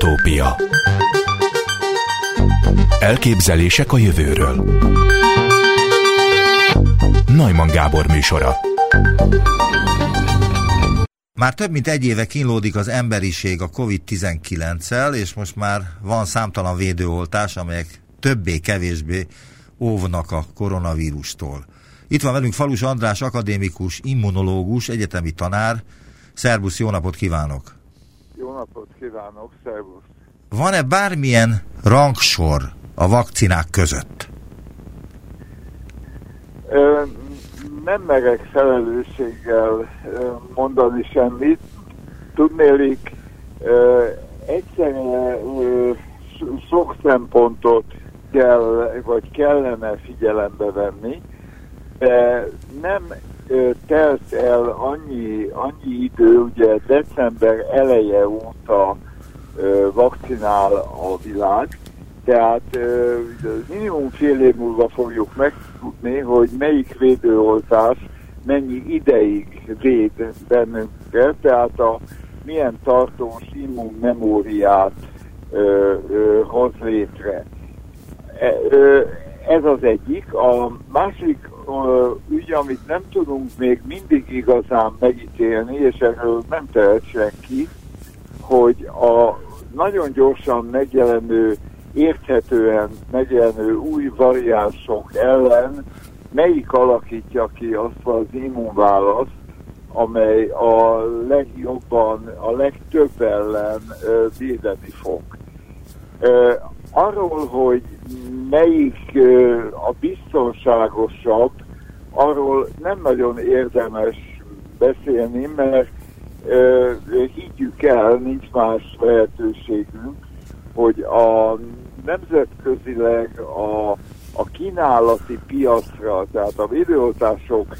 Utópia Elképzelések a jövőről Najman Gábor műsora már több mint egy éve kínlódik az emberiség a COVID-19-el, és most már van számtalan védőoltás, amelyek többé-kevésbé óvnak a koronavírustól. Itt van velünk Falus András, akadémikus, immunológus, egyetemi tanár. Szerbusz, jó napot kívánok! Jó napot kívánok, szervusz! Van-e bármilyen rangsor a vakcinák között? Ö, nem merek felelősséggel mondani semmit. Tudnélik, egyszerűen sok szempontot kell, vagy kellene figyelembe venni, de nem telt el annyi, annyi idő, ugye december eleje óta vakcinál a világ, tehát minimum fél év múlva fogjuk megtudni, hogy melyik védőoltás mennyi ideig véd bennünket, tehát a milyen tartós immunmemóriát ö, ö, hoz létre. E, ez az egyik. A másik ügy, amit nem tudunk még mindig igazán megítélni, és erről nem tehet senki, hogy a nagyon gyorsan megjelenő érthetően megjelenő új variánsok ellen melyik alakítja ki azt az immunválaszt, amely a legjobban, a legtöbb ellen védeni fog. Arról, hogy melyik a biztonságosabb, arról nem nagyon érdemes beszélni, mert higgyük el, nincs más lehetőségünk, hogy a nemzetközileg a, a kínálati piacra, tehát a védőoltások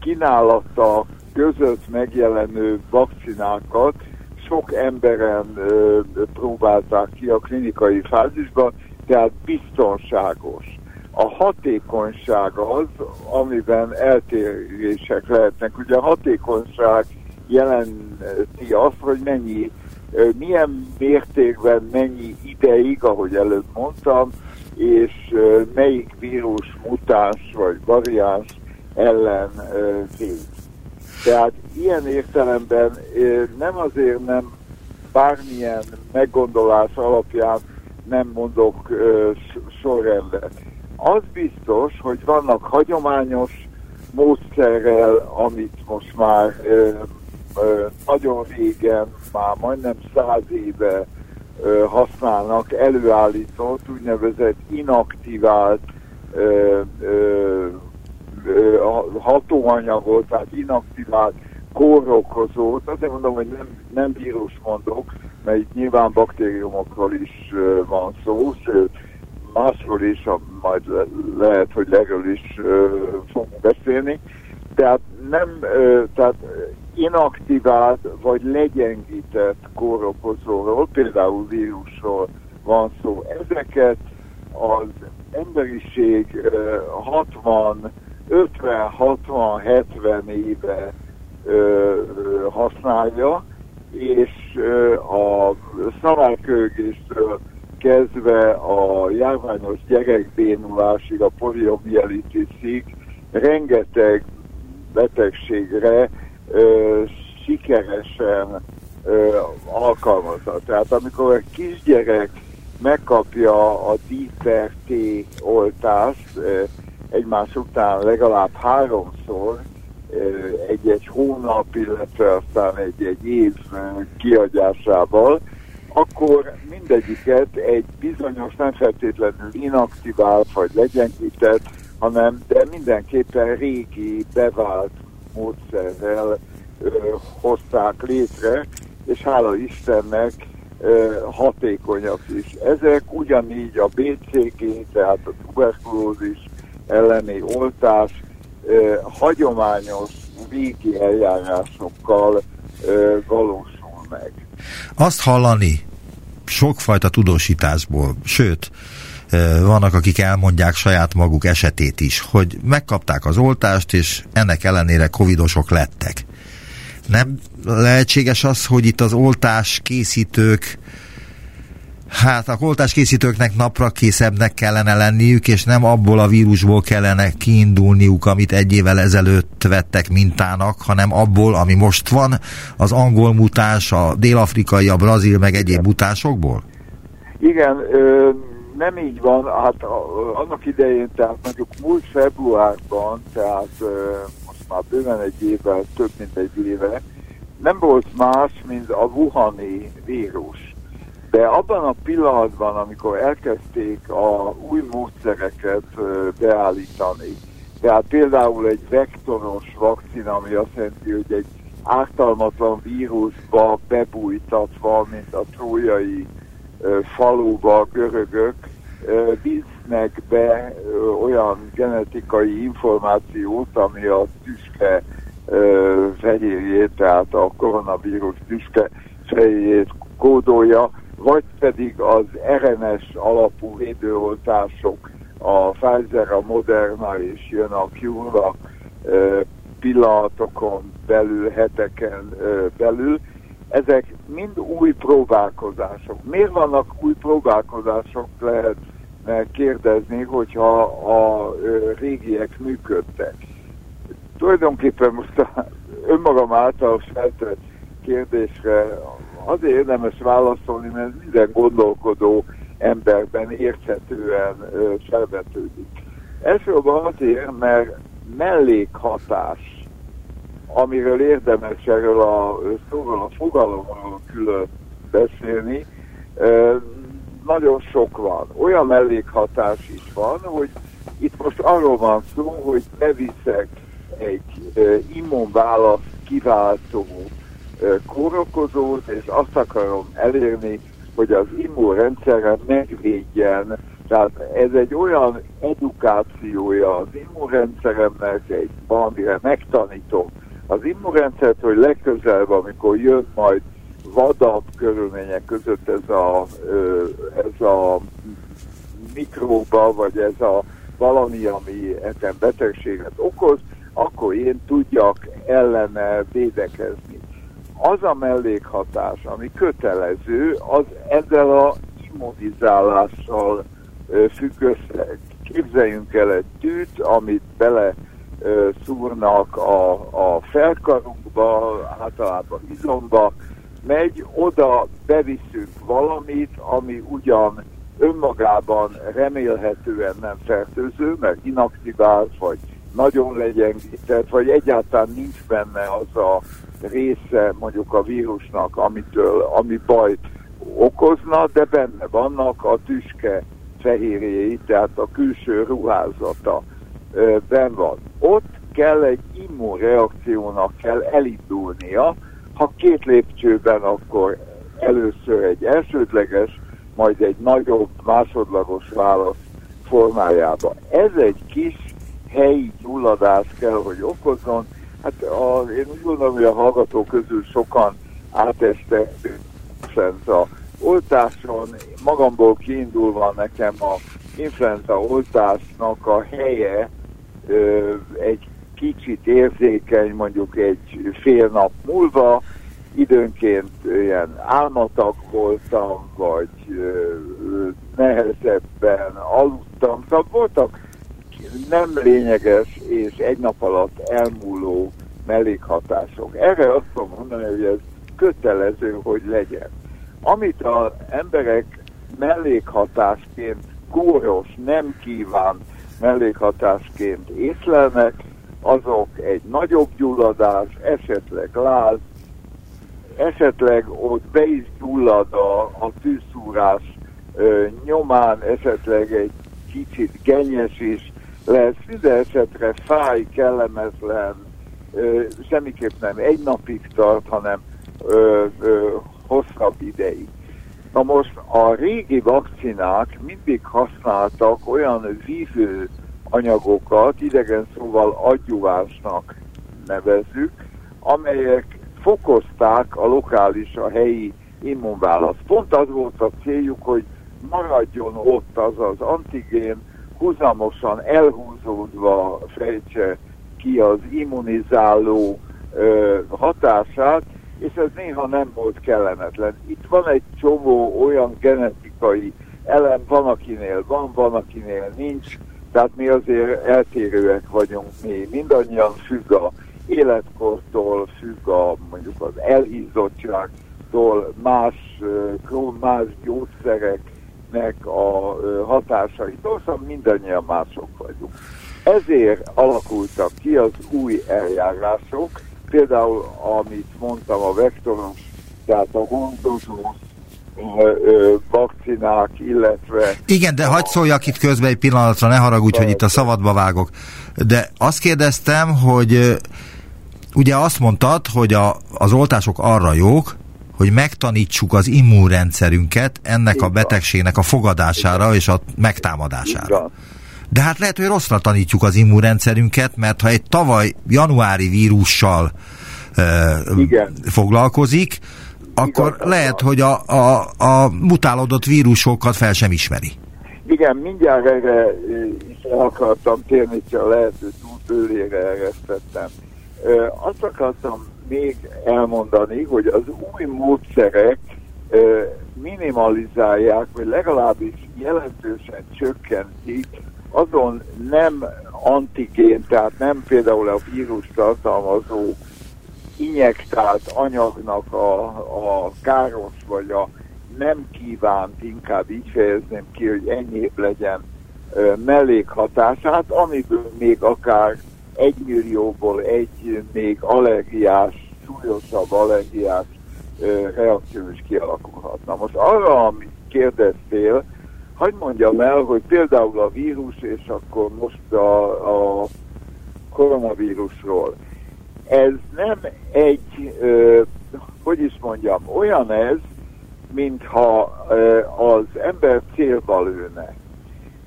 kínálata között megjelenő vakcinákat sok emberen ö, próbálták ki a klinikai fázisban, tehát biztonságos. A hatékonyság az, amiben eltérések lehetnek. Ugye a hatékonyság jelenti azt, hogy mennyi milyen mértékben, mennyi ideig, ahogy előbb mondtam, és melyik vírus mutáns vagy variáns ellen véd. Tehát ilyen értelemben nem azért nem bármilyen meggondolás alapján nem mondok sorrendet. Az biztos, hogy vannak hagyományos módszerrel, amit most már nagyon régen, már majdnem száz éve használnak előállított, úgynevezett inaktivált hatóanyagot, tehát inaktivált kórokozót, azért mondom, hogy nem, nem vírus mondok, mert itt nyilván baktériumokról is van szó, sőt, másról is, majd lehet, hogy erről is fogunk beszélni, tehát nem, tehát inaktivált vagy legyengített kórokozóról, például vírusról van szó. Ezeket az emberiség 60, 50, 60, 70 éve használja, és a szamárkölgéstől kezdve a járványos gyerekbénulásig, a poliomielitisig rengeteg betegségre ö, sikeresen ö, alkalmazza. Tehát amikor egy kisgyerek megkapja a DPRT oltást ö, egymás után legalább háromszor, egy-egy hónap, illetve aztán egy-egy év kiadásával, akkor mindegyiket egy bizonyos, nem feltétlenül inaktivált vagy legyengített, hanem de mindenképpen régi, bevált módszerrel ö, hozták létre, és hála Istennek ö, hatékonyak is. Ezek ugyanígy a BCG, tehát a tuberkulózis elleni oltás ö, hagyományos régi eljárásokkal ö, valósul meg. Azt hallani sokfajta tudósításból, sőt, vannak, akik elmondják saját maguk esetét is, hogy megkapták az oltást, és ennek ellenére covidosok lettek. Nem lehetséges az, hogy itt az oltás készítők Hát a oltáskészítőknek napra készebbnek kellene lenniük, és nem abból a vírusból kellene kiindulniuk, amit egy évvel ezelőtt vettek mintának, hanem abból, ami most van, az angol mutás, a dél-afrikai, a brazil, meg egyéb mutásokból? Igen, ö, nem így van. Hát annak idején, tehát mondjuk múlt februárban, tehát ö, most már bőven egy évvel, több mint egy éve, nem volt más, mint a Wuhani vírus de abban a pillanatban, amikor elkezdték a új módszereket beállítani, tehát például egy vektoros vakcina, ami azt jelenti, hogy egy ártalmatlan vírusba bebújtatva, mint a trójai faluba görögök, visznek be olyan genetikai információt, ami a tüske fehérjét, tehát a koronavírus tüske fehérjét kódolja, vagy pedig az RNS alapú védőoltások, a Pfizer, a Moderna és jön a Cure pillanatokon belül, heteken belül, ezek mind új próbálkozások. Miért vannak új próbálkozások, lehet kérdezni, hogyha a régiek működtek. Tulajdonképpen most a önmagam által feltett kérdésre azért érdemes válaszolni, mert minden gondolkodó emberben érthetően felvetődik. Elsősorban azért, mert mellékhatás, amiről érdemes erről a szóval a fogalomról külön beszélni, nagyon sok van. Olyan mellékhatás is van, hogy itt most arról van szó, hogy beviszek egy immunválaszt kiváltó kórokozót, és azt akarom elérni, hogy az immunrendszerem megvédjen. Tehát ez egy olyan edukációja az immunrendszeremnek, egy valamire megtanítom az immunrendszert, hogy legközelebb, amikor jön majd vadabb körülmények között ez a, ez a mikróba, vagy ez a valami, ami ezen betegséget okoz, akkor én tudjak ellene védekezni az a mellékhatás, ami kötelező, az ezzel a immunizálással függ össze. Képzeljünk el egy tűt, amit bele szúrnak a, a felkarunkba, általában izomba, megy, oda beviszünk valamit, ami ugyan önmagában remélhetően nem fertőző, mert inaktivált, vagy nagyon legyengített, vagy egyáltalán nincs benne az a része mondjuk a vírusnak, amitől, ami bajt okozna, de benne vannak a tüske fehérjéi, tehát a külső ruházata ben van. Ott kell egy immunreakciónak kell elindulnia, ha két lépcsőben, akkor először egy elsődleges, majd egy nagyobb másodlagos válasz formájába. Ez egy kis helyi gyulladás kell, hogy okozzon, Hát a, én úgy gondolom, hogy a hallgatók közül sokan átestek influenza oltáson. Magamból kiindulva nekem a influenza oltásnak a helye ö, egy kicsit érzékeny, mondjuk egy fél nap múlva, időnként ilyen álmatag voltam, vagy ö, nehezebben aludtam. Szóval voltak nem lényeges és egy nap alatt elmúló mellékhatások. Erre azt tudom mondani, hogy ez kötelező, hogy legyen. Amit az emberek mellékhatásként kóros, nem kíván mellékhatásként észlelnek, azok egy nagyobb gyulladás, esetleg láz, esetleg ott be is gyullad a, a tűzszúrás ö, nyomán, esetleg egy kicsit genyes is, lesz, minden esetre fáj, kellemetlen, semmiképp nem egy napig tart, hanem ö, ö, hosszabb ideig. Na most a régi vakcinák mindig használtak olyan vívő anyagokat, idegen szóval adjuvásnak nevezzük, amelyek fokozták a lokális, a helyi immunválaszt. Pont az volt a céljuk, hogy maradjon ott az az antigén, huzamosan elhúzódva fejtse ki az immunizáló ö, hatását, és ez néha nem volt kellemetlen. Itt van egy csomó olyan genetikai elem, van akinél van, van akinél nincs, tehát mi azért eltérőek vagyunk mi. Mindannyian függ a életkortól, függ a mondjuk az elhízottságtól, más, más gyógyszereknek a hatásaitól, szóval mindannyian mások vagyunk. Ezért alakultak ki az új eljárások, például amit mondtam a vektoros, tehát a gondozó vakcinák, illetve... Igen, de hagyd szóljak itt közben egy pillanatra, ne haragudj, hogy itt a szabadba vágok. De azt kérdeztem, hogy ugye azt mondtad, hogy a, az oltások arra jók, hogy megtanítsuk az immunrendszerünket ennek Igen. a betegségnek a fogadására Igen. és a megtámadására. Igen. De hát lehet, hogy rosszra tanítjuk az immunrendszerünket, mert ha egy tavaly januári vírussal uh, Igen. foglalkozik, akkor Igen, lehet, van. hogy a, a, a mutálódott vírusokat fel sem ismeri. Igen, mindjárt erre is akartam térni, ha lehető túl bőlére eresztettem. Azt akartam még elmondani, hogy az új módszerek minimalizálják, vagy legalábbis jelentősen csökkentik azon nem antigén, tehát nem például a vírus tartalmazó injektált anyagnak a, a káros vagy a nem kívánt, inkább így fejezném ki, hogy enyhébb legyen mellékhatását, amiből még akár egy millióból egy még allergiás, súlyosabb allergiás reakció is kialakulhatna. Most arra, amit kérdeztél, hagyd mondjam el, hogy például a vírus, és akkor most a, a koronavírusról. Ez nem egy, ö, hogy is mondjam, olyan ez, mintha ö, az ember célba lőne.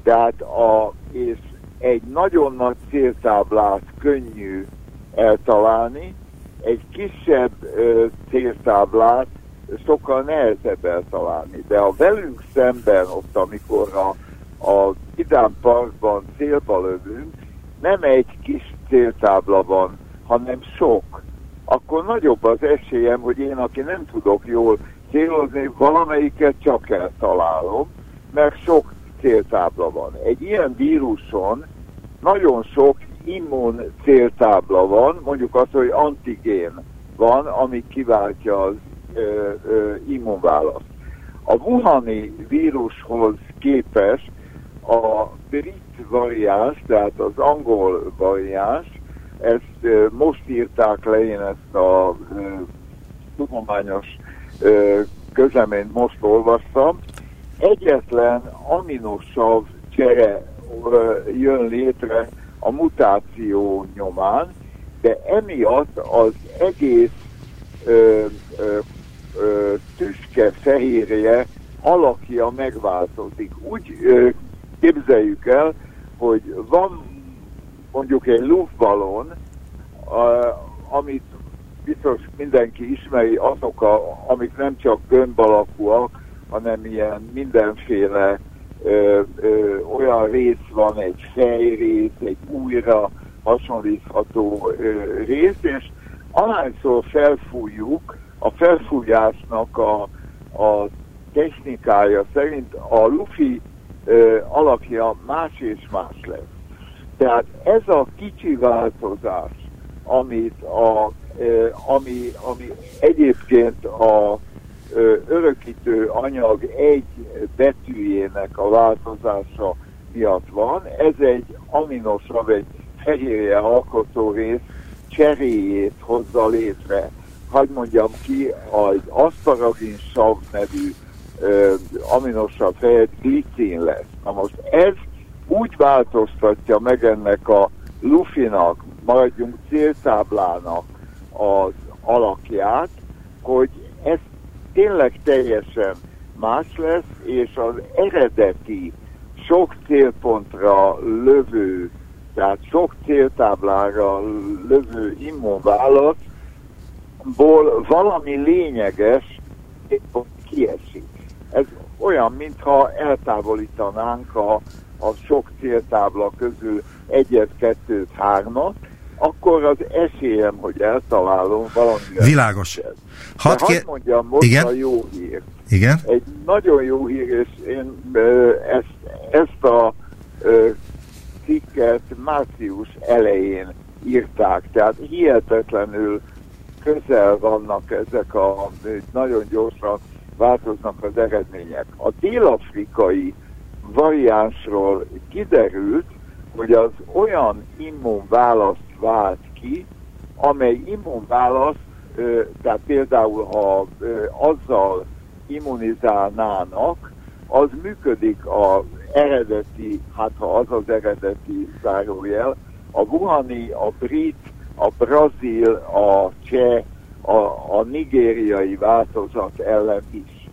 Tehát a, és egy nagyon nagy céltáblát könnyű eltalálni, egy kisebb ö, céltáblát sokkal nehezebb eltalálni. De a velünk szemben ott, amikor a, a Idán Parkban célba lövünk, nem egy kis céltábla van, hanem sok. Akkor nagyobb az esélyem, hogy én, aki nem tudok jól célozni, valamelyiket csak eltalálom, mert sok céltábla van. Egy ilyen víruson nagyon sok immun céltábla van, mondjuk az, hogy antigén van, ami kiváltja az ö, ö, immunválaszt. A Wuhani vírushoz képest a brit variáns, tehát az angol variáns, ezt ö, most írták le, én ezt a ö, tudományos közleményt most olvastam, egyetlen aminosav csere jön létre a mutáció nyomán, de emiatt az egész ö, ö, ö, tüske fehérje alakja megváltozik. Úgy ö, képzeljük el, hogy van mondjuk egy luftballon, a, amit biztos mindenki ismeri, azok, a, amik nem csak gömb alakúak, hanem ilyen mindenféle ö, ö, olyan rész van, egy fejrész, egy újra hasonlítható ö, rész, és ahányszor felfújjuk, a felfújásnak a, a technikája szerint a lufi ö, alakja más és más lesz. Tehát ez a kicsi változás, amit a, ö, ami, ami egyébként a örökítő anyag egy betűjének a változása miatt van, ez egy aminosav, egy fehérje alkotó rész cseréjét hozza létre hagyd mondjam ki, az aszparagin sav nevű ö, aminosabb helyett glicin lesz. Na most ez úgy változtatja meg ennek a lufinak, maradjunk céltáblának az alakját, hogy tényleg teljesen más lesz, és az eredeti sok célpontra lövő, tehát sok céltáblára lövő immunválasz ból valami lényeges kiesik. Ez olyan, mintha eltávolítanánk a, a sok céltábla közül egyet, kettőt, hármat, akkor az esélyem, hogy eltalálom valami. Világos. Hadd kér... mondjam most Igen? a jó hír. Igen? Egy nagyon jó hír, és én ezt, ezt a cikket március elején írták, tehát hihetetlenül közel vannak ezek a nagyon gyorsan változnak az eredmények. A dél-afrikai variánsról kiderült, hogy az olyan immunválaszt vált ki, amely immunválaszt, tehát például ha azzal immunizálnának, az működik a eredeti, hát ha az az eredeti zárójel, a wuhani, a brit, a brazil, a cseh, a, a nigériai változat ellen is.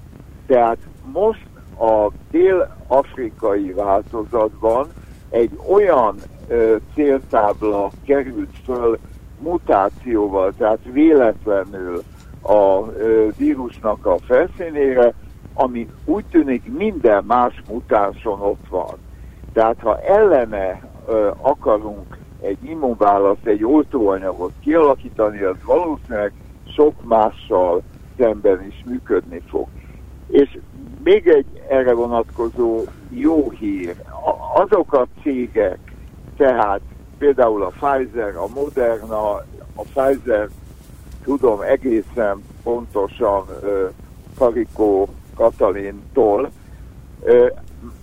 Tehát most a dél-afrikai változatban egy olyan ö, céltábla került föl mutációval, tehát véletlenül a ö, vírusnak a felszínére, ami úgy tűnik minden más mutánson ott van. Tehát ha ellene ö, akarunk egy immunválaszt, egy oltóanyagot kialakítani, az valószínűleg sok mással szemben is működni fog. És még egy erre vonatkozó jó hír. Azok a cégek, tehát például a Pfizer, a Moderna, a Pfizer, tudom egészen pontosan uh, Karikó Katalintól,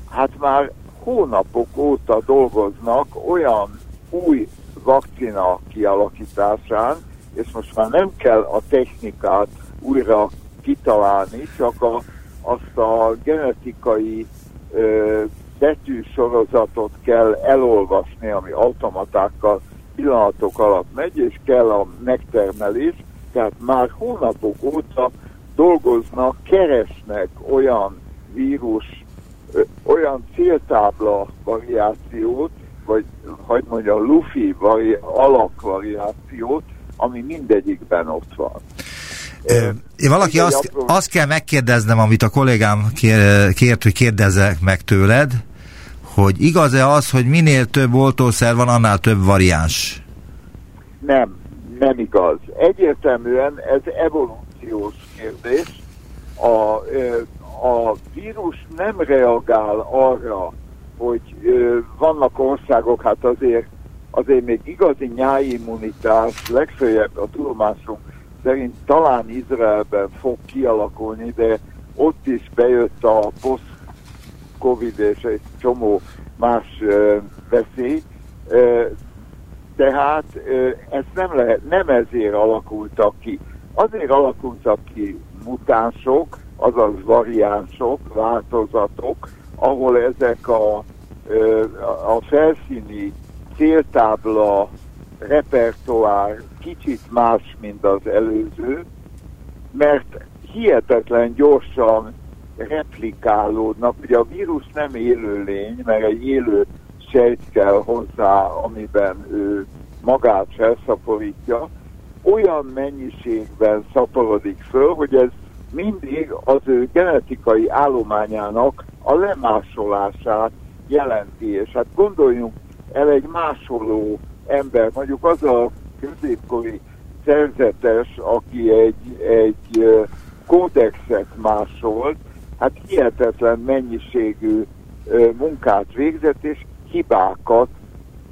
hát már hónapok óta dolgoznak olyan új vakcina kialakításán, és most már nem kell a technikát újra kitalálni, csak a, azt a genetikai ö, betűsorozatot kell elolvasni, ami automatákkal pillanatok alatt megy, és kell a megtermelés, tehát már hónapok óta dolgoznak, keresnek olyan vírus, olyan céltábla variációt, vagy hogy mondja, lufi vari, alakvariációt, ami mindegyikben ott van. Én valaki azt, apró... azt kell megkérdeznem, amit a kollégám kért, hogy kérdezzek meg tőled, hogy igaz-e az, hogy minél több oltószer van, annál több variáns? Nem, nem igaz. Egyértelműen ez evolúciós kérdés. A, a vírus nem reagál arra, hogy vannak országok, hát azért azért még igazi nyáimmunitás legfeljebb a tudomásunk szerint talán Izraelben fog kialakulni, de ott is bejött a post-covid és egy csomó más veszély. Tehát ez nem lehet, nem ezért alakultak ki. Azért alakultak ki mutánsok, azaz variánsok, változatok, ahol ezek a, a felszíni céltábla, repertoár kicsit más, mint az előző, mert hihetetlen gyorsan replikálódnak. Ugye a vírus nem élő lény, mert egy élő sejt kell hozzá, amiben ő magát felszaporítja, olyan mennyiségben szaporodik föl, hogy ez mindig az ő genetikai állományának a lemásolását jelenti. És hát gondoljunk el egy másoló ember, mondjuk az a középkori szerzetes, aki egy, egy kódexet másolt, hát hihetetlen mennyiségű munkát végzett, és hibákat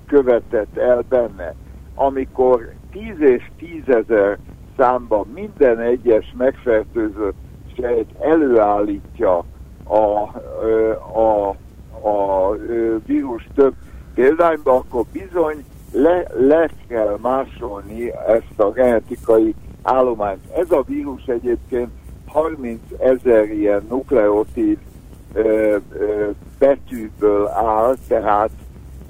követett el benne. Amikor tíz és tízezer számban minden egyes megfertőzött sejt előállítja a, a, a, a vírus több példányba, akkor bizony le, le kell másolni ezt a genetikai állományt. Ez a vírus egyébként 30 ezer ilyen nukleotid ö, ö, betűből áll, tehát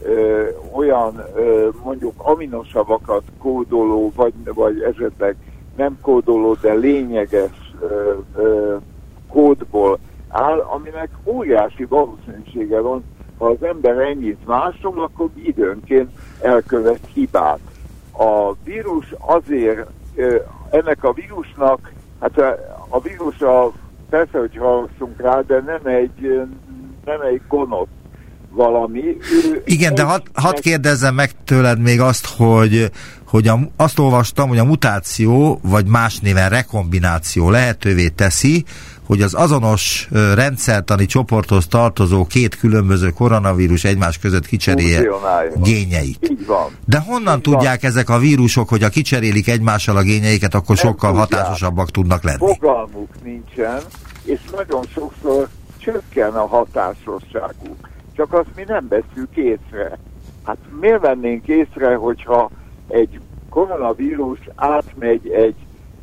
ö, olyan ö, mondjuk aminosavakat kódoló, vagy, vagy esetleg nem kódoló, de lényeges ö, ö, kódból áll, aminek óriási valószínűsége van, ha az ember ennyit másol, akkor időnként elkövet hibát. A vírus azért, ennek a vírusnak, hát a vírus a, persze, hogy hallgassunk rá, de nem egy, nem egy gonosz valami. Ő Igen, de hadd had kérdezzem meg tőled még azt, hogy, hogy a, azt olvastam, hogy a mutáció, vagy más néven rekombináció lehetővé teszi, hogy az azonos rendszertani csoporthoz tartozó két különböző koronavírus egymás között kicserélje gényeit. Így van. De honnan Így tudják van. ezek a vírusok, hogy a kicserélik egymással a gényeiket, akkor Nem sokkal tudják. hatásosabbak tudnak lenni? Fogalmuk nincsen, és nagyon sokszor csökken a hatásosságuk. Csak azt mi nem veszük észre. Hát miért vennénk észre, hogyha egy koronavírus átmegy egy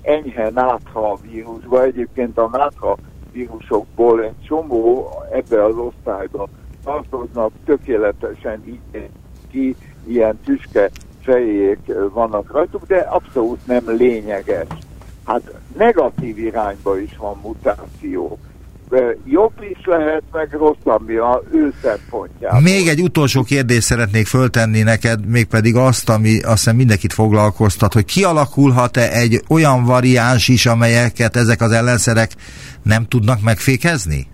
enyhe nátha vírusba, egyébként a nátha vírusokból egy csomó ebbe az osztályba tartoznak, tökéletesen így ki, ilyen tüske fejék vannak rajtuk, de abszolút nem lényeges. Hát negatív irányba is van mutáció. Jobb is lehet, meg rosszabb a ő szempontjából. Még egy utolsó kérdést szeretnék föltenni neked, mégpedig azt, ami azt hiszem mindenkit foglalkoztat, hogy kialakulhat-e egy olyan variáns is, amelyeket ezek az ellenszerek nem tudnak megfékezni?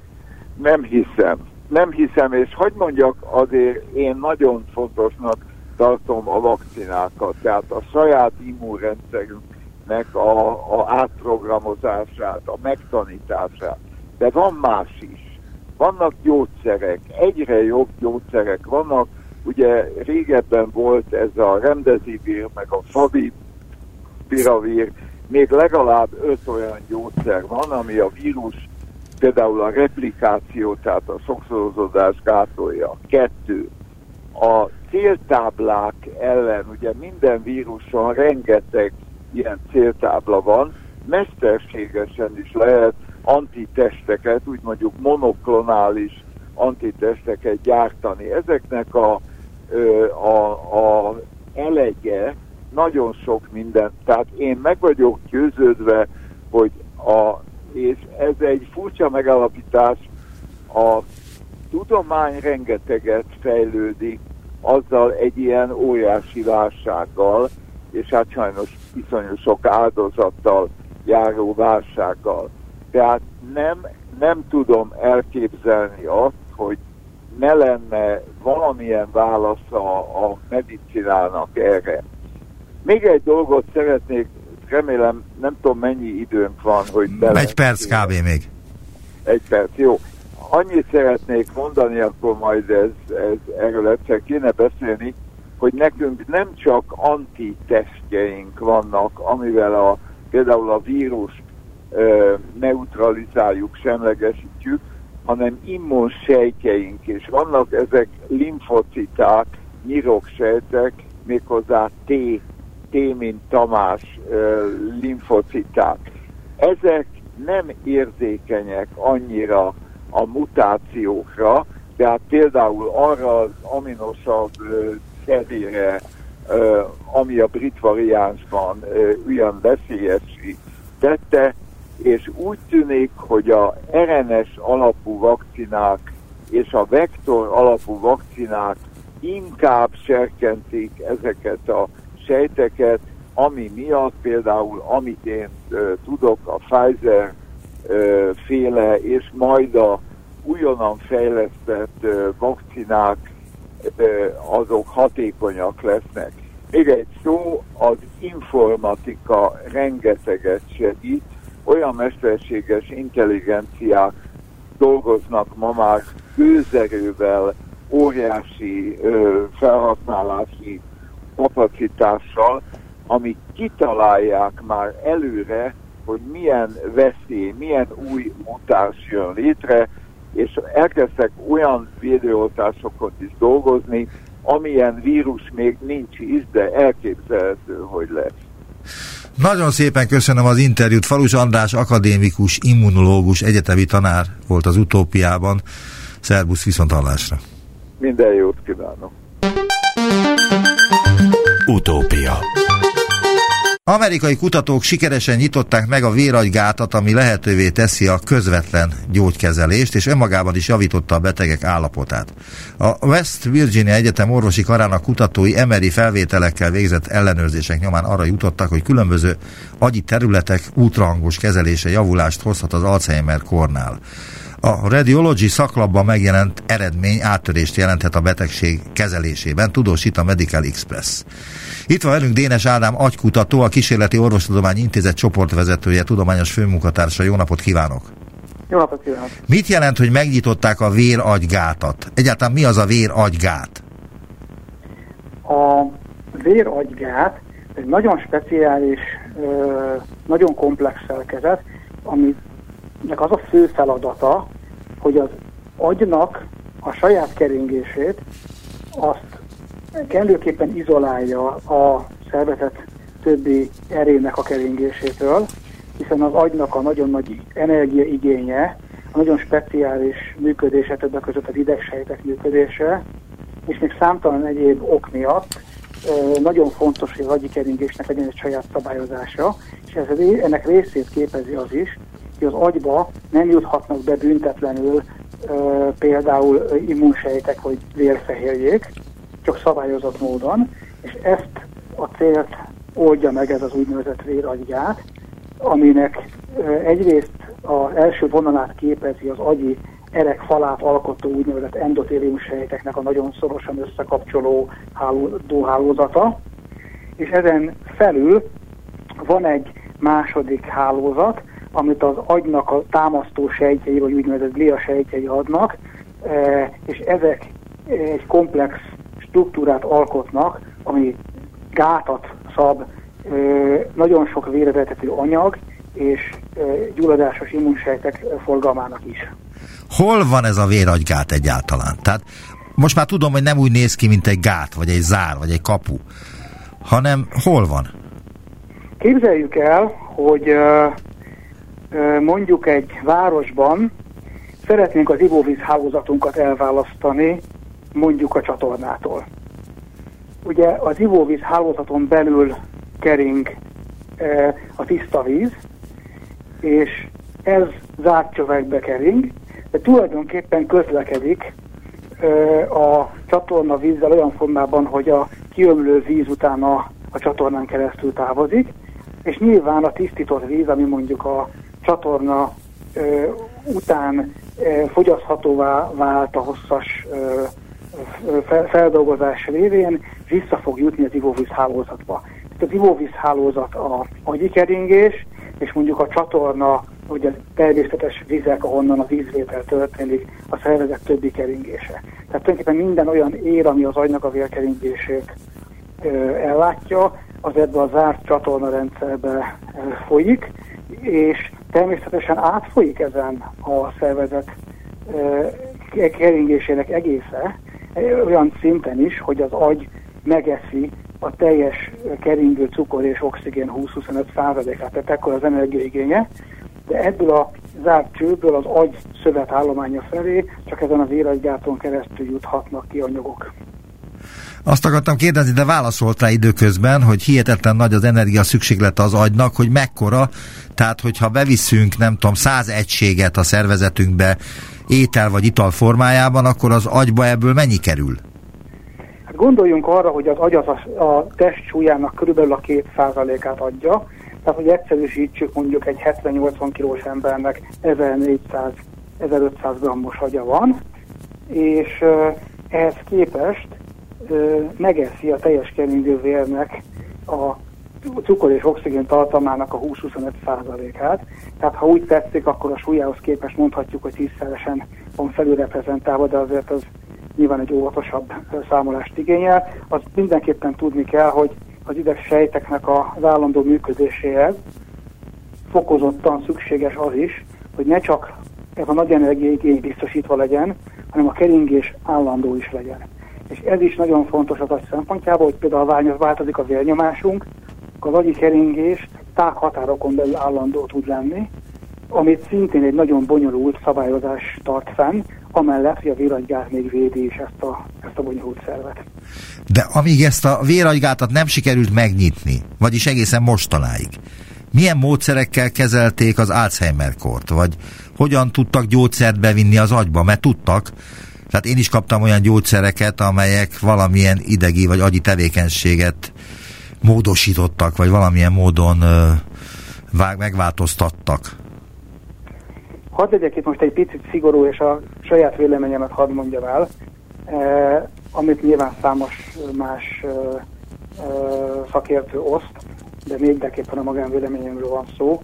Nem hiszem. Nem hiszem, és hogy mondjak, azért én nagyon fontosnak tartom a vakcinákat, tehát a saját immunrendszerünknek a, a átprogramozását, a megtanítását. De van más is. Vannak gyógyszerek, egyre jobb gyógyszerek vannak. Ugye régebben volt ez a remdesivir, meg a favipiravir, még legalább öt olyan gyógyszer van, ami a vírus, például a replikáció, tehát a sokszorozódás gátolja. Kettő. A céltáblák ellen, ugye minden víruson rengeteg ilyen céltábla van, mesterségesen is lehet antitesteket, úgy mondjuk monoklonális antitesteket gyártani. Ezeknek a, a, a elege nagyon sok mindent. Tehát én meg vagyok győződve, hogy a, és ez egy furcsa megállapítás, a tudomány rengeteget fejlődik azzal egy ilyen óriási válsággal, és hát sajnos iszonyú sok áldozattal járó válsággal. Tehát nem, nem tudom elképzelni azt, hogy ne lenne valamilyen válasz a, medicinának erre. Még egy dolgot szeretnék, remélem, nem tudom mennyi időnk van, hogy bele... Egy perc kb. még. Egy perc, jó. Annyit szeretnék mondani, akkor majd ez, ez erről egyszer kéne beszélni, hogy nekünk nem csak antitestjeink vannak, amivel a, például a vírus ö, neutralizáljuk, semlegesítjük, hanem immunsejtjeink is. Vannak ezek limfociták, nyiroksejtek, méghozzá T, T mint Tamás limfociták. Ezek nem érzékenyek annyira a mutációkra, tehát például arra az aminosabb szerére, ami a brit variánsban olyan veszélyesi tette, és úgy tűnik, hogy a RNS alapú vakcinák és a vektor alapú vakcinák inkább serkentik ezeket a sejteket, ami miatt például, amit én ö, tudok, a Pfizer ö, féle és majd a újonnan fejlesztett ö, vakcinák ö, azok hatékonyak lesznek. Még egy szó, az informatika rengeteget segít, olyan mesterséges intelligenciák dolgoznak ma már gőzerővel, óriási ö, felhasználási kapacitással, amik kitalálják már előre, hogy milyen veszély, milyen új mutáns jön létre, és elkezdtek olyan védőoltásokon is dolgozni, amilyen vírus még nincs is, de elképzelhető, hogy lesz. Nagyon szépen köszönöm az interjút. Falus András akadémikus, immunológus, egyetemi tanár volt az utópiában. Szerbusz viszonthallásra. Minden jót kívánok! Amerikai kutatók sikeresen nyitották meg a véragygátat, ami lehetővé teszi a közvetlen gyógykezelést, és önmagában is javította a betegek állapotát. A West Virginia Egyetem orvosi karának kutatói emeri felvételekkel végzett ellenőrzések nyomán arra jutottak, hogy különböző agyi területek ultrahangos kezelése javulást hozhat az Alzheimer kornál. A Radiology szaklapban megjelent eredmény áttörést jelenthet a betegség kezelésében, tudósít a Medical Express. Itt van velünk Dénes Ádám agykutató, a Kísérleti Orvostudományi Intézet csoportvezetője, tudományos főmunkatársa. Jó napot kívánok! Jó napot kívánok! Mit jelent, hogy megnyitották a véragygátat? Egyáltalán mi az a véragygát? A véragygát egy nagyon speciális, nagyon komplex szerkezet, aminek az a fő feladata, hogy az agynak a saját keringését azt kellőképpen izolálja a szervezet többi erének a keringésétől, hiszen az agynak a nagyon nagy energiaigénye, a nagyon speciális működése, többek között az idegsejtek működése, és még számtalan egyéb ok miatt nagyon fontos, hogy az agyi keringésnek legyen egy saját szabályozása, és ez, ennek részét képezi az is, hogy az agyba nem juthatnak be büntetlenül például immunsejtek vagy vérfehérjék, csak szabályozott módon, és ezt a célt oldja meg ez az úgynevezett véragygát, aminek egyrészt az első vonalát képezi az agyi erek falát alkotó úgynevezett endotélium sejteknek a nagyon szorosan összekapcsoló hálózata, és ezen felül van egy második hálózat, amit az agynak a támasztó sejtjei, vagy úgynevezett glia sejtjei adnak, és ezek egy komplex struktúrát alkotnak, ami gátat szab nagyon sok vérevetető anyag és gyulladásos immunsejtek forgalmának is. Hol van ez a véragygát egyáltalán? Tehát most már tudom, hogy nem úgy néz ki, mint egy gát, vagy egy zár, vagy egy kapu, hanem hol van? Képzeljük el, hogy mondjuk egy városban szeretnénk az ivóvíz hálózatunkat elválasztani mondjuk a csatornától. Ugye az ivóvíz hálózaton belül kering a tiszta víz, és ez zárt csövekbe kering, de tulajdonképpen közlekedik a csatorna vízzel olyan formában, hogy a kiömlő víz utána a csatornán keresztül távozik, és nyilván a tisztított víz, ami mondjuk a csatorna e, után e, fogyaszthatóvá vált a hosszas e, feldolgozás révén vissza fog jutni az ivóvíz hálózatba. Tehát az ivóvíz a agyi keringés, és mondjuk a csatorna, ugye a természetes vizek, ahonnan a vízvétel történik, a szervezet többi keringése. Tehát tulajdonképpen minden olyan ér, ami az agynak a vérkeringését ö, ellátja, az ebbe a zárt csatorna rendszerbe ö, folyik, és természetesen átfolyik ezen a szervezet keringésének egésze, olyan szinten is, hogy az agy megeszi a teljes keringő cukor és oxigén 20-25 százalékát, tehát ekkor az energiaigénye, de ebből a zárt csőből az agy szövetállománya felé csak ezen az éregygáton keresztül juthatnak ki anyagok. Azt akartam kérdezni, de válaszolt rá időközben, hogy hihetetlen nagy az energia szükséglete az agynak, hogy mekkora, tehát hogyha beviszünk, nem tudom, száz egységet a szervezetünkbe étel vagy ital formájában, akkor az agyba ebből mennyi kerül? Hát gondoljunk arra, hogy az agy az a, a test súlyának körülbelül a két százalékát adja, tehát hogy egyszerűsítsük mondjuk egy 70-80 kilós embernek 1400-1500 grammos agya van, és ehhez képest megeszi a teljes keringővérnek a cukor és oxigén tartalmának a 20-25 százalékát. Tehát ha úgy tetszik, akkor a súlyához képest mondhatjuk, hogy tízszeresen van felülreprezentálva, de azért az nyilván egy óvatosabb számolást igényel. Az mindenképpen tudni kell, hogy az sejteknek az állandó működéséhez fokozottan szükséges az is, hogy ne csak ez a nagy energiaigény biztosítva legyen, hanem a keringés állandó is legyen. És ez is nagyon fontos az agy szempontjából, hogy például változik a vérnyomásunk, az agyi keringés tághatárokon belül állandó tud lenni, amit szintén egy nagyon bonyolult szabályozás tart fenn, amellett, hogy a véragygát még védi is ezt a, ezt a bonyolult szervet. De amíg ezt a véragygátat nem sikerült megnyitni, vagyis egészen mostanáig, milyen módszerekkel kezelték az Alzheimer-kort, vagy hogyan tudtak gyógyszert bevinni az agyba, mert tudtak, tehát én is kaptam olyan gyógyszereket, amelyek valamilyen idegi vagy agyi tevékenységet módosítottak, vagy valamilyen módon vág, megváltoztattak? hadd legyek itt most egy picit szigorú, és a saját véleményemet hadd mondjam el, eh, amit nyilván számos más eh, eh, szakértő oszt, de mindenképpen a magánvéleményemről van szó.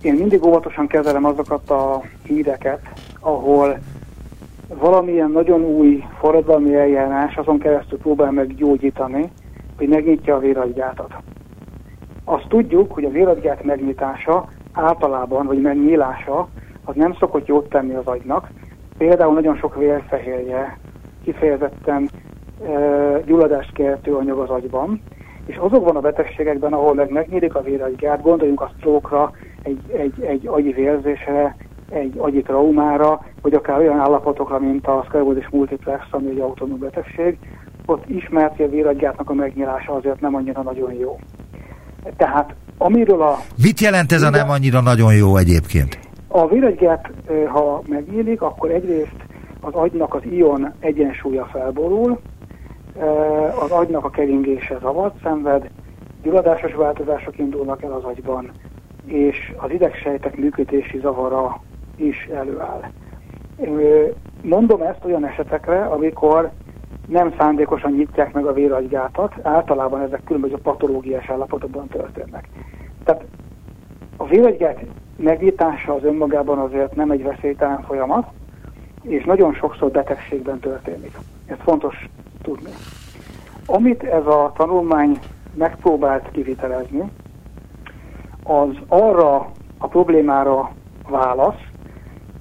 Én mindig óvatosan kezelem azokat a híreket, ahol valamilyen nagyon új forradalmi eljárás azon keresztül próbál meg gyógyítani, hogy megnyitja a véradgyátat. Azt tudjuk, hogy a véradgyát megnyitása általában, vagy megnyílása, az nem szokott jót tenni az agynak. Például nagyon sok vérfehérje kifejezetten e, gyulladást keltő anyag az agyban, és azokban a betegségekben, ahol meg megnyílik a véragygát, gondoljunk a stroke egy, egy, egy agyi vérzésre, egy agyi traumára, vagy akár olyan állapotokra, mint a szklerózis multiplex, ami egy autonóm betegség, ott ismert, hogy a véragygátnak a megnyílása azért nem annyira nagyon jó. Tehát amiről a... Mit jelent ez a nem annyira nagyon jó egyébként? A véragygát, ha megnyílik, akkor egyrészt az agynak az ion egyensúlya felborul, az agynak a keringése zavart szenved, gyulladásos változások indulnak el az agyban, és az idegsejtek működési zavara is előáll. Mondom ezt olyan esetekre, amikor nem szándékosan nyitják meg a véragygátat, általában ezek különböző patológiás állapotokban történnek. Tehát a véragygát megnyitása az önmagában azért nem egy veszélytelen folyamat, és nagyon sokszor betegségben történik. Ez fontos tudni. Amit ez a tanulmány megpróbált kivitelezni, az arra a problémára válasz,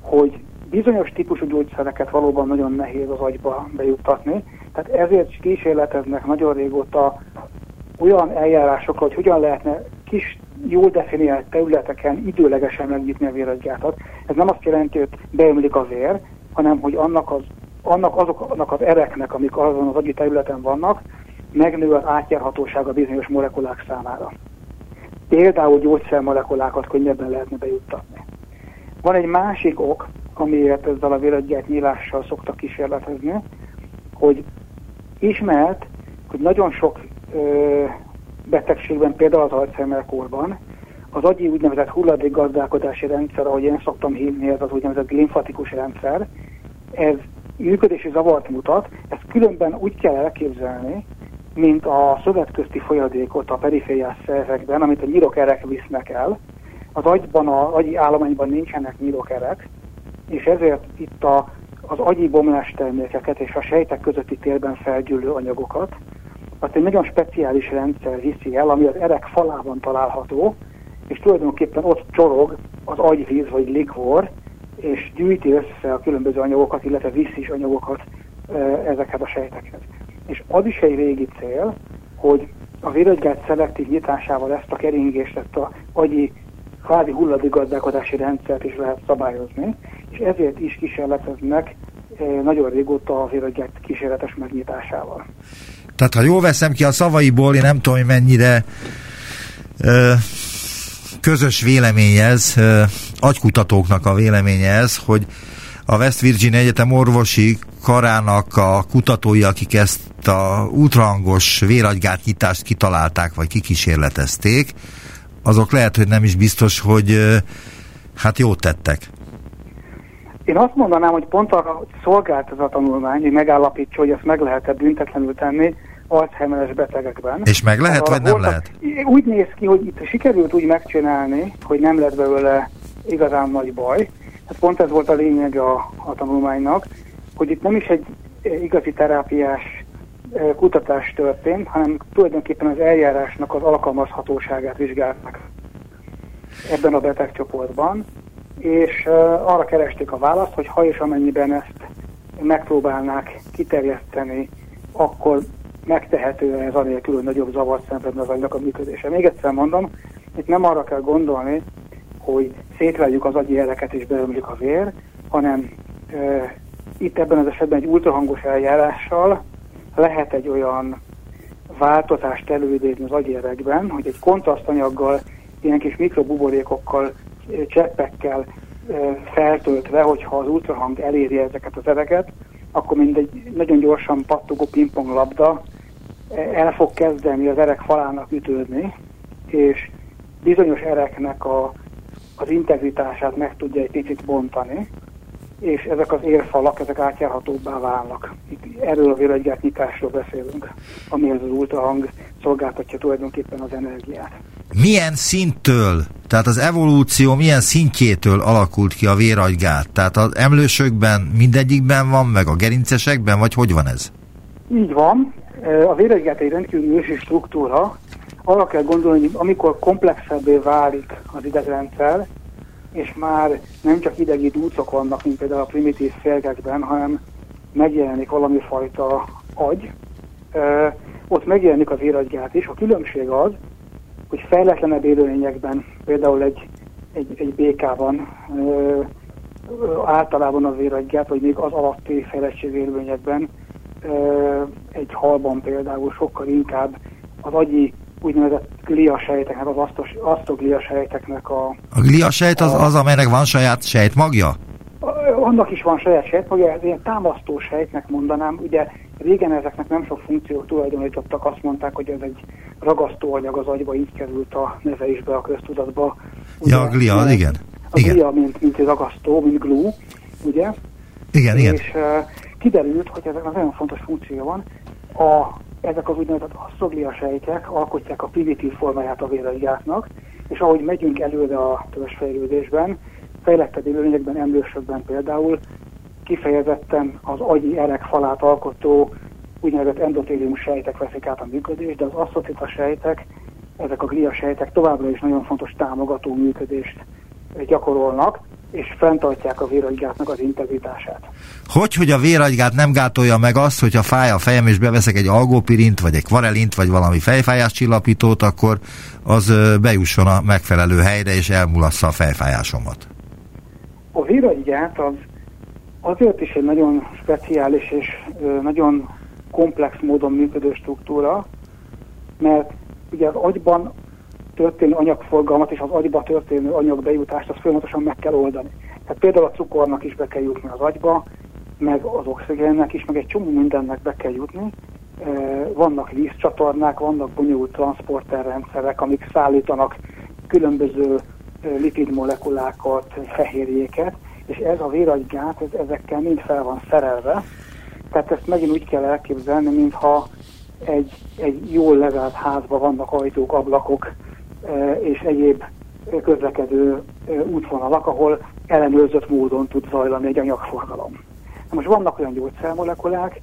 hogy bizonyos típusú gyógyszereket valóban nagyon nehéz az agyba bejuttatni, tehát ezért kísérleteznek nagyon régóta olyan eljárásokra, hogy hogyan lehetne kis, jól definiált területeken időlegesen megnyitni a véragygáthat. Ez nem azt jelenti, hogy beömlik a vér, hanem hogy annak, az, annak azoknak az ereknek, amik azon az agyi területen vannak, megnő az átjárhatósága bizonyos molekulák számára. Például gyógyszermolekulákat könnyebben lehetne bejuttatni. Van egy másik ok, amiért ezzel a véraggyát nyílással szoktak kísérletezni, hogy ismert, hogy nagyon sok ö, betegségben, például az Alzheimer korban, az agyi úgynevezett hulladék gazdálkodási rendszer, ahogy én szoktam hívni, ez az úgynevezett limfatikus rendszer, ez működési zavart mutat, ezt különben úgy kell elképzelni, mint a szövetközti folyadékot a perifériás szervekben, amit a nyirokerek visznek el. Az agyban, az agyi állományban nincsenek nyirokerek, és ezért itt a, az agyi bomlás termékeket és a sejtek közötti térben felgyűlő anyagokat, azt egy nagyon speciális rendszer viszi el, ami az erek falában található, és tulajdonképpen ott csorog az agyvíz vagy likvor, és gyűjti össze a különböző anyagokat, illetve viszi is anyagokat ezeket a sejtekhez. És az is egy régi cél, hogy a véragygát szelektív nyitásával ezt a keringést, ezt a agyi kvázi hulladékgazdálkodási rendszert is lehet szabályozni, és ezért is kísérleteznek nagyon régóta a véragygát kísérletes megnyitásával. Tehát ha jól veszem ki a szavaiból, én nem tudom, hogy mennyire ö, közös véleménye ez, ö, agykutatóknak a véleménye ez, hogy a West Virginia Egyetem orvosi karának a kutatói, akik ezt a ultrahangos véragygátnyitást kitalálták, vagy kikísérletezték, azok lehet, hogy nem is biztos, hogy hát jót tettek. Én azt mondanám, hogy pont arra szolgált ez a tanulmány, hogy megállapítsa, hogy ezt meg lehet-e büntetlenül tenni Alzheimeres betegekben. És meg lehet, vagy nem voltak, lehet? Úgy néz ki, hogy itt sikerült úgy megcsinálni, hogy nem lett belőle igazán nagy baj. Hát pont ez volt a lényeg a, a tanulmánynak, hogy itt nem is egy igazi terápiás kutatás történt, hanem tulajdonképpen az eljárásnak az alkalmazhatóságát vizsgálták ebben a betegcsoportban, és arra keresték a választ, hogy ha és amennyiben ezt megpróbálnák kiterjeszteni, akkor megtehető ez anélkül, hogy nagyobb zavart szenvedne az agynak a működése. Még egyszer mondom, itt nem arra kell gondolni, hogy szétverjük az agyi jeleket és beömlik a vér, hanem e, itt ebben az esetben egy ultrahangos eljárással lehet egy olyan változást előidézni az agyérekben, hogy egy kontrasztanyaggal, ilyen kis mikrobuborékokkal, cseppekkel feltöltve, hogyha az ultrahang eléri ezeket az ereket, akkor mindegy nagyon gyorsan pattogó pingpong labda el fog kezdeni az erek falának ütődni, és bizonyos ereknek a az integritását meg tudja egy picit bontani, és ezek az érfalak, ezek átjárhatóbbá válnak. Itt erről a véregygyártnyitásról beszélünk, amihez az ultrahang szolgáltatja tulajdonképpen az energiát. Milyen szinttől, tehát az evolúció milyen szintjétől alakult ki a véragygát? Tehát az emlősökben mindegyikben van, meg a gerincesekben, vagy hogy van ez? Így van. A véragygát egy rendkívül ősi struktúra. Arra kell gondolni, hogy amikor komplexebbé válik az idegrendszer, és már nem csak idegi dúcok vannak, mint például a primitív férgekben, hanem megjelenik valami fajta agy, ott megjelenik az éragygát is. A különbség az, hogy fejletlenebb élőlényekben, például egy, egy, egy békában ö, általában az éragygát, vagy még az alatti fejlettség élőlényekben, ö, egy halban például sokkal inkább az agyi úgynevezett gliasejteknek, az asztogliasejteknek a... A gliasejt az, az, amelynek van saját sejtmagja? Annak is van saját sejtmagja, ez ilyen támasztó sejtnek mondanám. Ugye régen ezeknek nem sok funkciót tulajdonítottak, azt mondták, hogy ez egy ragasztóanyag az agyba, így került a neve is be a köztudatba. Ugye, ja, a glia, igen. A igen. glia, mint, mint egy ragasztó, mint glue, ugye? Igen, igen. És uh, kiderült, hogy ezeknek nagyon fontos funkció van. A ezek az úgynevezett asztoglia sejtek alkotják a primitív formáját a véregyártnak, és ahogy megyünk előre a törzsfejlődésben, fejlettebb élőlényekben, emlősökben például kifejezetten az agyi erek falát alkotó úgynevezett endotélium sejtek veszik át a működést, de az asztocita sejtek, ezek a glia sejtek továbbra is nagyon fontos támogató működést gyakorolnak, és fenntartják a véragygátnak az integritását. Hogy, hogy a véragygát nem gátolja meg azt, hogyha fáj a fejem, és beveszek egy algopirint, vagy egy kvarelint, vagy valami fejfájás csillapítót, akkor az bejusson a megfelelő helyre, és elmulassza a fejfájásomat. A véragygát az azért is egy nagyon speciális és nagyon komplex módon működő struktúra, mert ugye az agyban történő anyagforgalmat és az agyba történő anyagbejutást azt folyamatosan meg kell oldani. Tehát például a cukornak is be kell jutni az agyba, meg az oxigénnek is, meg egy csomó mindennek be kell jutni. Vannak vízcsatornák, vannak bonyolult transporterrendszerek, amik szállítanak különböző lipidmolekulákat, fehérjéket, és ez a véragygát, ez, ezekkel mind fel van szerelve. Tehát ezt megint úgy kell elképzelni, mintha egy, egy jól levelt házban vannak ajtók, ablakok, és egyéb közlekedő útvonalak, ahol ellenőrzött módon tud zajlani egy anyagforgalom. Most vannak olyan gyógyszermolekulák,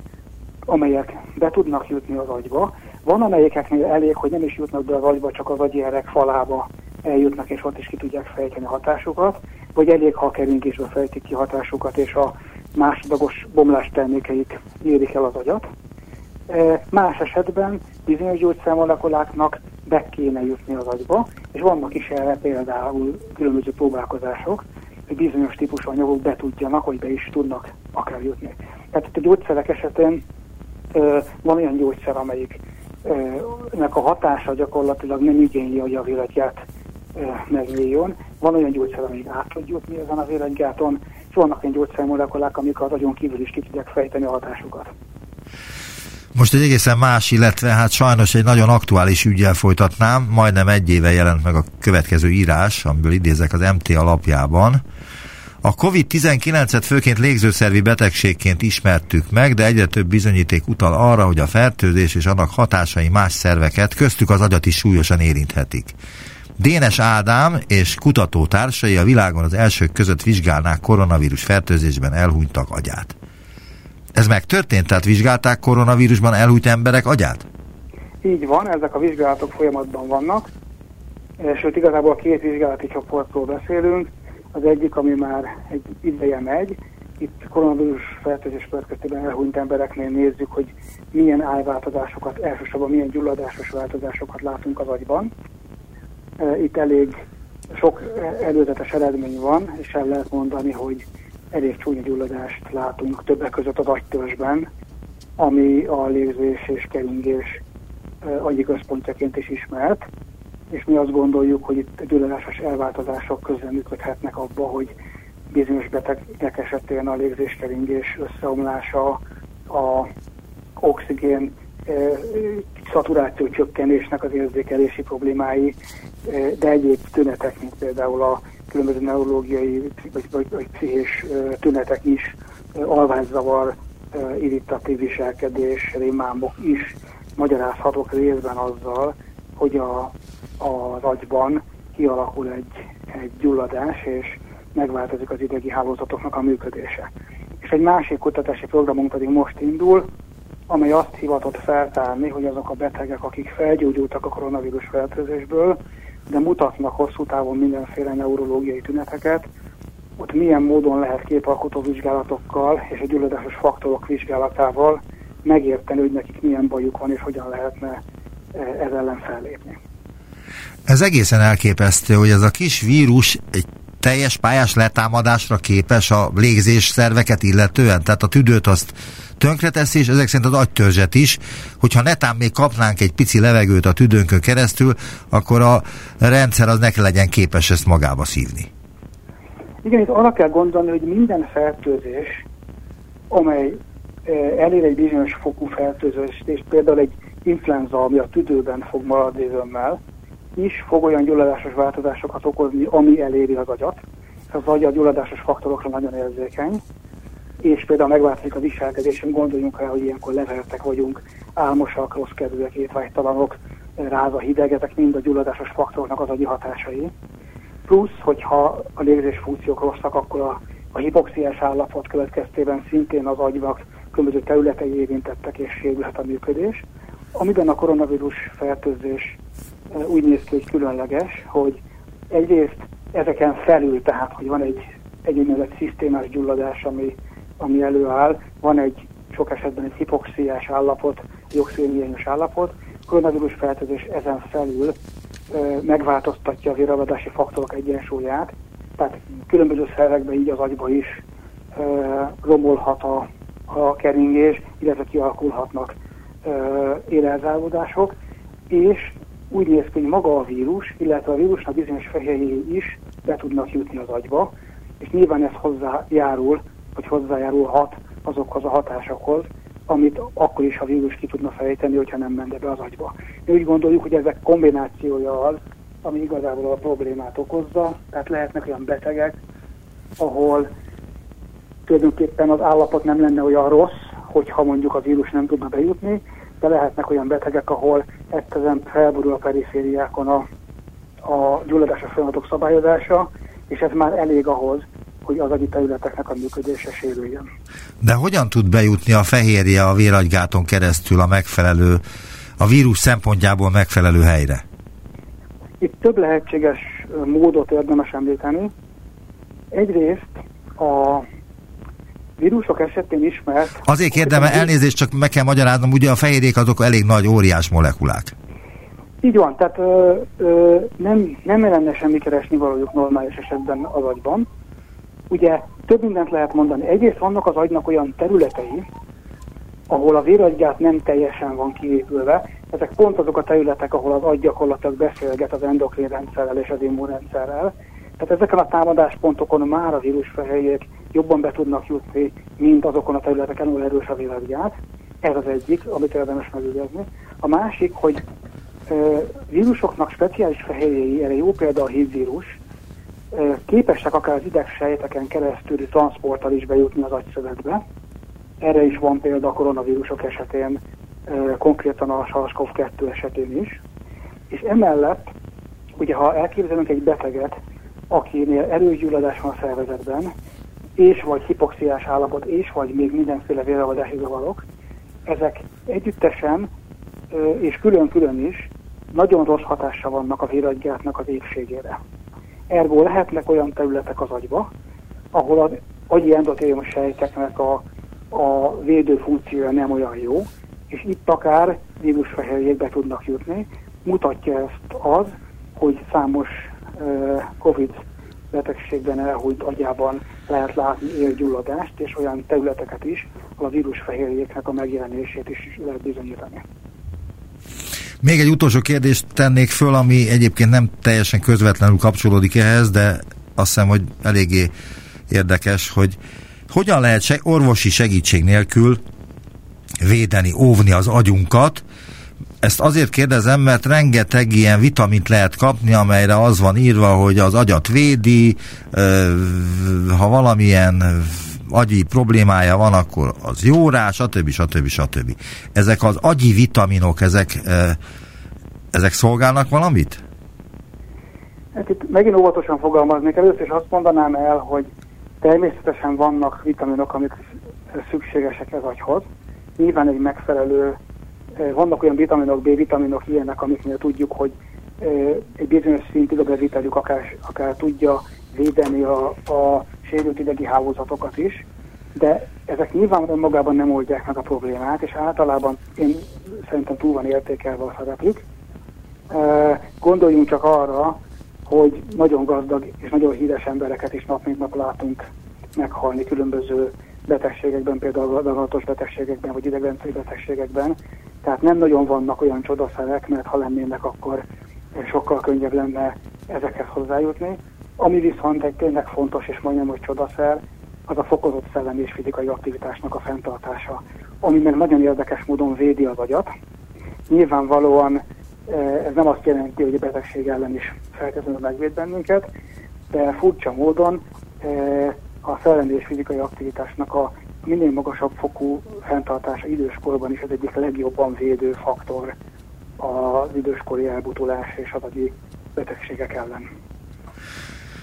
amelyek be tudnak jutni az agyba, van amelyeknél elég, hogy nem is jutnak be az agyba, csak az agyérek falába eljutnak, és ott is ki tudják fejteni a hatásukat, vagy elég, ha a keringésbe fejtik ki hatásukat, és a másodlagos bomlás termékeik érik el az agyat. Más esetben bizonyos gyógyszermolekuláknak be kéne jutni az agyba, és vannak is erre például különböző próbálkozások, hogy bizonyos típusú anyagok be tudjanak, hogy be is tudnak akár jutni. Tehát itt a gyógyszerek esetén ö, van olyan gyógyszer, amelyiknek a hatása gyakorlatilag nem igényli, hogy a véletját megnyíljon. Van olyan gyógyszer, amelyik át tud jutni ezen a véletgyáton, és vannak olyan gyógyszermolekulák, amik az agyon kívül is ki tudják fejteni a hatásukat. Most egy egészen más, illetve hát sajnos egy nagyon aktuális ügyel folytatnám. Majdnem egy éve jelent meg a következő írás, amiből idézek az MT alapjában. A COVID-19-et főként légzőszervi betegségként ismertük meg, de egyre több bizonyíték utal arra, hogy a fertőzés és annak hatásai más szerveket, köztük az agyat is súlyosan érinthetik. Dénes Ádám és kutatótársai a világon az elsők között vizsgálnák koronavírus fertőzésben elhunytak agyát. Ez megtörtént? Tehát vizsgálták koronavírusban elhújt emberek agyát? Így van, ezek a vizsgálatok folyamatban vannak. Sőt, igazából két vizsgálati csoportról beszélünk. Az egyik, ami már egy ideje megy, itt koronavírus fertőzés következtében elhunyt embereknél nézzük, hogy milyen ájváltozásokat, elsősorban milyen gyulladásos változásokat látunk az agyban. Itt elég sok előzetes eredmény van, és el lehet mondani, hogy elég csúnya gyulladást látunk többek között az agytörzsben, ami a légzés és keringés agyi központjaként is ismert, és mi azt gondoljuk, hogy itt gyulladásos elváltozások közben működhetnek abba, hogy bizonyos betegek esetén a légzés-keringés összeomlása, a oxigén szaturáció csökkenésnek az érzékelési problémái, de egyéb tünetek, mint például a különböző neurológiai vagy, vagy, vagy pszichés tünetek is, alvászavar, irritatív viselkedés, rémámok is magyarázhatók részben azzal, hogy a, az agyban kialakul egy, egy gyulladás, és megváltozik az idegi hálózatoknak a működése. És egy másik kutatási programunk pedig most indul, amely azt hivatott feltárni, hogy azok a betegek, akik felgyógyultak a koronavírus fertőzésből, de mutatnak hosszú távon mindenféle neurológiai tüneteket, ott milyen módon lehet képalkotó vizsgálatokkal és a gyulladásos faktorok vizsgálatával megérteni, hogy nekik milyen bajuk van és hogyan lehetne e, ez ellen fellépni. Ez egészen elképesztő, hogy ez a kis vírus egy teljes pályás letámadásra képes a légzés szerveket illetően, tehát a tüdőt azt tönkreteszi, és ezek szerint az agytörzset is, hogyha netán még kapnánk egy pici levegőt a tüdőnkön keresztül, akkor a rendszer az neki legyen képes ezt magába szívni. Igen, itt arra kell gondolni, hogy minden fertőzés, amely eh, elér egy bizonyos fokú fertőzést, és például egy influenza, ami a tüdőben fog maradni zömmel, is fog olyan gyulladásos változásokat okozni, ami eléri az agyat. Az agy a gyulladásos faktorokra nagyon érzékeny, és például megváltozik a viselkedésünk, gondoljunk el, hogy ilyenkor levertek vagyunk, álmosak, rossz kedvűek, étvágytalanok, ráz a mind a gyulladásos faktoroknak az agyi hatásai. Plusz, hogyha a légzés funkciók rosszak, akkor a, a hipoxiás állapot következtében szintén az agynak különböző területei érintettek és sérülhet a működés. Amiben a koronavírus fertőzés úgy néz ki, hogy különleges, hogy egyrészt ezeken felül, tehát hogy van egy, egy úgynevezett szisztémás gyulladás, ami, ami előáll, van egy sok esetben egy hipoxiás állapot, egy oxigénhiányos állapot, koronavírus fertőzés ezen felül megváltoztatja az éravadási faktorok egyensúlyát, tehát különböző szervekben, így az agyba is romolhat a, a keringés, illetve kialakulhatnak élelzálódások, és úgy néz ki, hogy maga a vírus, illetve a vírusnak bizonyos fehérjéi is be tudnak jutni az agyba, és nyilván ez hozzájárul, vagy hozzájárulhat azokhoz a hatásokhoz, amit akkor is a vírus ki tudna fejteni, hogyha nem menne be az agyba. Mi úgy gondoljuk, hogy ezek kombinációja az, ami igazából a problémát okozza, tehát lehetnek olyan betegek, ahol tulajdonképpen az állapot nem lenne olyan rossz, hogyha mondjuk a vírus nem tudna bejutni, de lehetnek olyan betegek, ahol egyszerűen felborul a perifériákon a, a gyulladásos folyamatok szabályozása, és ez már elég ahhoz, hogy az agyi területeknek a működése sérüljön. De hogyan tud bejutni a fehérje a véragygáton keresztül a megfelelő, a vírus szempontjából megfelelő helyre? Itt több lehetséges módot érdemes említeni. Egyrészt a vírusok esetén ismert... Azért kérdem, elnézést, csak meg kell magyaráznom, ugye a fehérjék azok elég nagy, óriás molekulák. Így van, tehát ö, ö, nem, nem lenne semmi keresni valójuk normális esetben az agyban. Ugye több mindent lehet mondani. Egyrészt vannak az agynak olyan területei, ahol a véragygát nem teljesen van kiépülve. Ezek pont azok a területek, ahol az agy gyakorlatilag beszélget az endokrin rendszerrel és az immunrendszerrel. Tehát ezeken a támadáspontokon már a vírusfehérjék jobban be tudnak jutni, mint azokon a területeken, ahol erős a véragygát. Ez az egyik, amit érdemes megügyezni. A másik, hogy vírusoknak speciális fehérjéi, erre jó példa a hívvírus, képesek akár az idegsejteken keresztüli transporttal is bejutni az agyszövetbe. Erre is van példa a koronavírusok esetén, konkrétan a SARS-CoV-2 esetén is. És emellett, ugye ha elképzelünk egy beteget, akinél erős gyulladás van szervezetben, és vagy hipoxiás állapot, és vagy még mindenféle véravadási zavarok, ezek együttesen és külön-külön is nagyon rossz hatással vannak a véragygátnak az épségére. Ergo lehetnek olyan területek az agyba, ahol az agyi endotérium sejteknek a, a védő funkciója nem olyan jó, és itt akár vírusfehérjék be tudnak jutni. Mutatja ezt az, hogy számos COVID betegségben elhújt agyában lehet látni élgyulladást, és olyan területeket is, ahol a vírusfehérjéknek a megjelenését is lehet bizonyítani. Még egy utolsó kérdést tennék föl, ami egyébként nem teljesen közvetlenül kapcsolódik ehhez, de azt hiszem, hogy eléggé érdekes, hogy hogyan lehet orvosi segítség nélkül védeni, óvni az agyunkat. Ezt azért kérdezem, mert rengeteg ilyen vitamint lehet kapni, amelyre az van írva, hogy az agyat védi, ha valamilyen agyi problémája van, akkor az jó rá, stb. stb. stb. Ezek az agyi vitaminok, ezek, ezek szolgálnak valamit? Hát itt megint óvatosan fogalmaznék. Először is azt mondanám el, hogy természetesen vannak vitaminok, amik szükségesek az agyhoz. Nyilván egy megfelelő, vannak olyan vitaminok, B-vitaminok ilyenek, amiknél tudjuk, hogy egy bizonyos szintig a bevitelük akár, akár tudja védeni a, a sérült idegi hálózatokat is, de ezek nyilván önmagában nem oldják meg a problémát, és általában én szerintem túl van értékelve a szerepük. Gondoljunk csak arra, hogy nagyon gazdag és nagyon híres embereket is nap mint nap látunk meghalni különböző betegségekben, például daganatos betegségekben, vagy idegrendszeri betegségekben. Tehát nem nagyon vannak olyan csodaszerek, mert ha lennének, akkor sokkal könnyebb lenne ezekhez hozzájutni. Ami viszont egy tényleg fontos és majdnem, hogy csodaszer, az a fokozott szellemi és fizikai aktivitásnak a fenntartása, ami meg nagyon érdekes módon védi az agyat. Nyilvánvalóan eh, ez nem azt jelenti, hogy a betegség ellen is feltétlenül megvéd bennünket, de furcsa módon eh, a szellemi és fizikai aktivitásnak a minél magasabb fokú fenntartása időskorban is az egyik legjobban védő faktor az időskori elbutulás és az agyi betegségek ellen.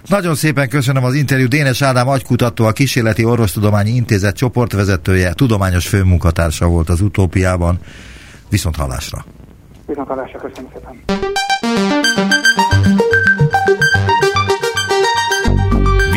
Nagyon szépen köszönöm az interjút. Dénes Ádám agykutató, a Kísérleti Orvostudományi Intézet csoportvezetője, tudományos főmunkatársa volt az utópiában. Viszont hallásra. Viszont hallásra, köszönöm szépen.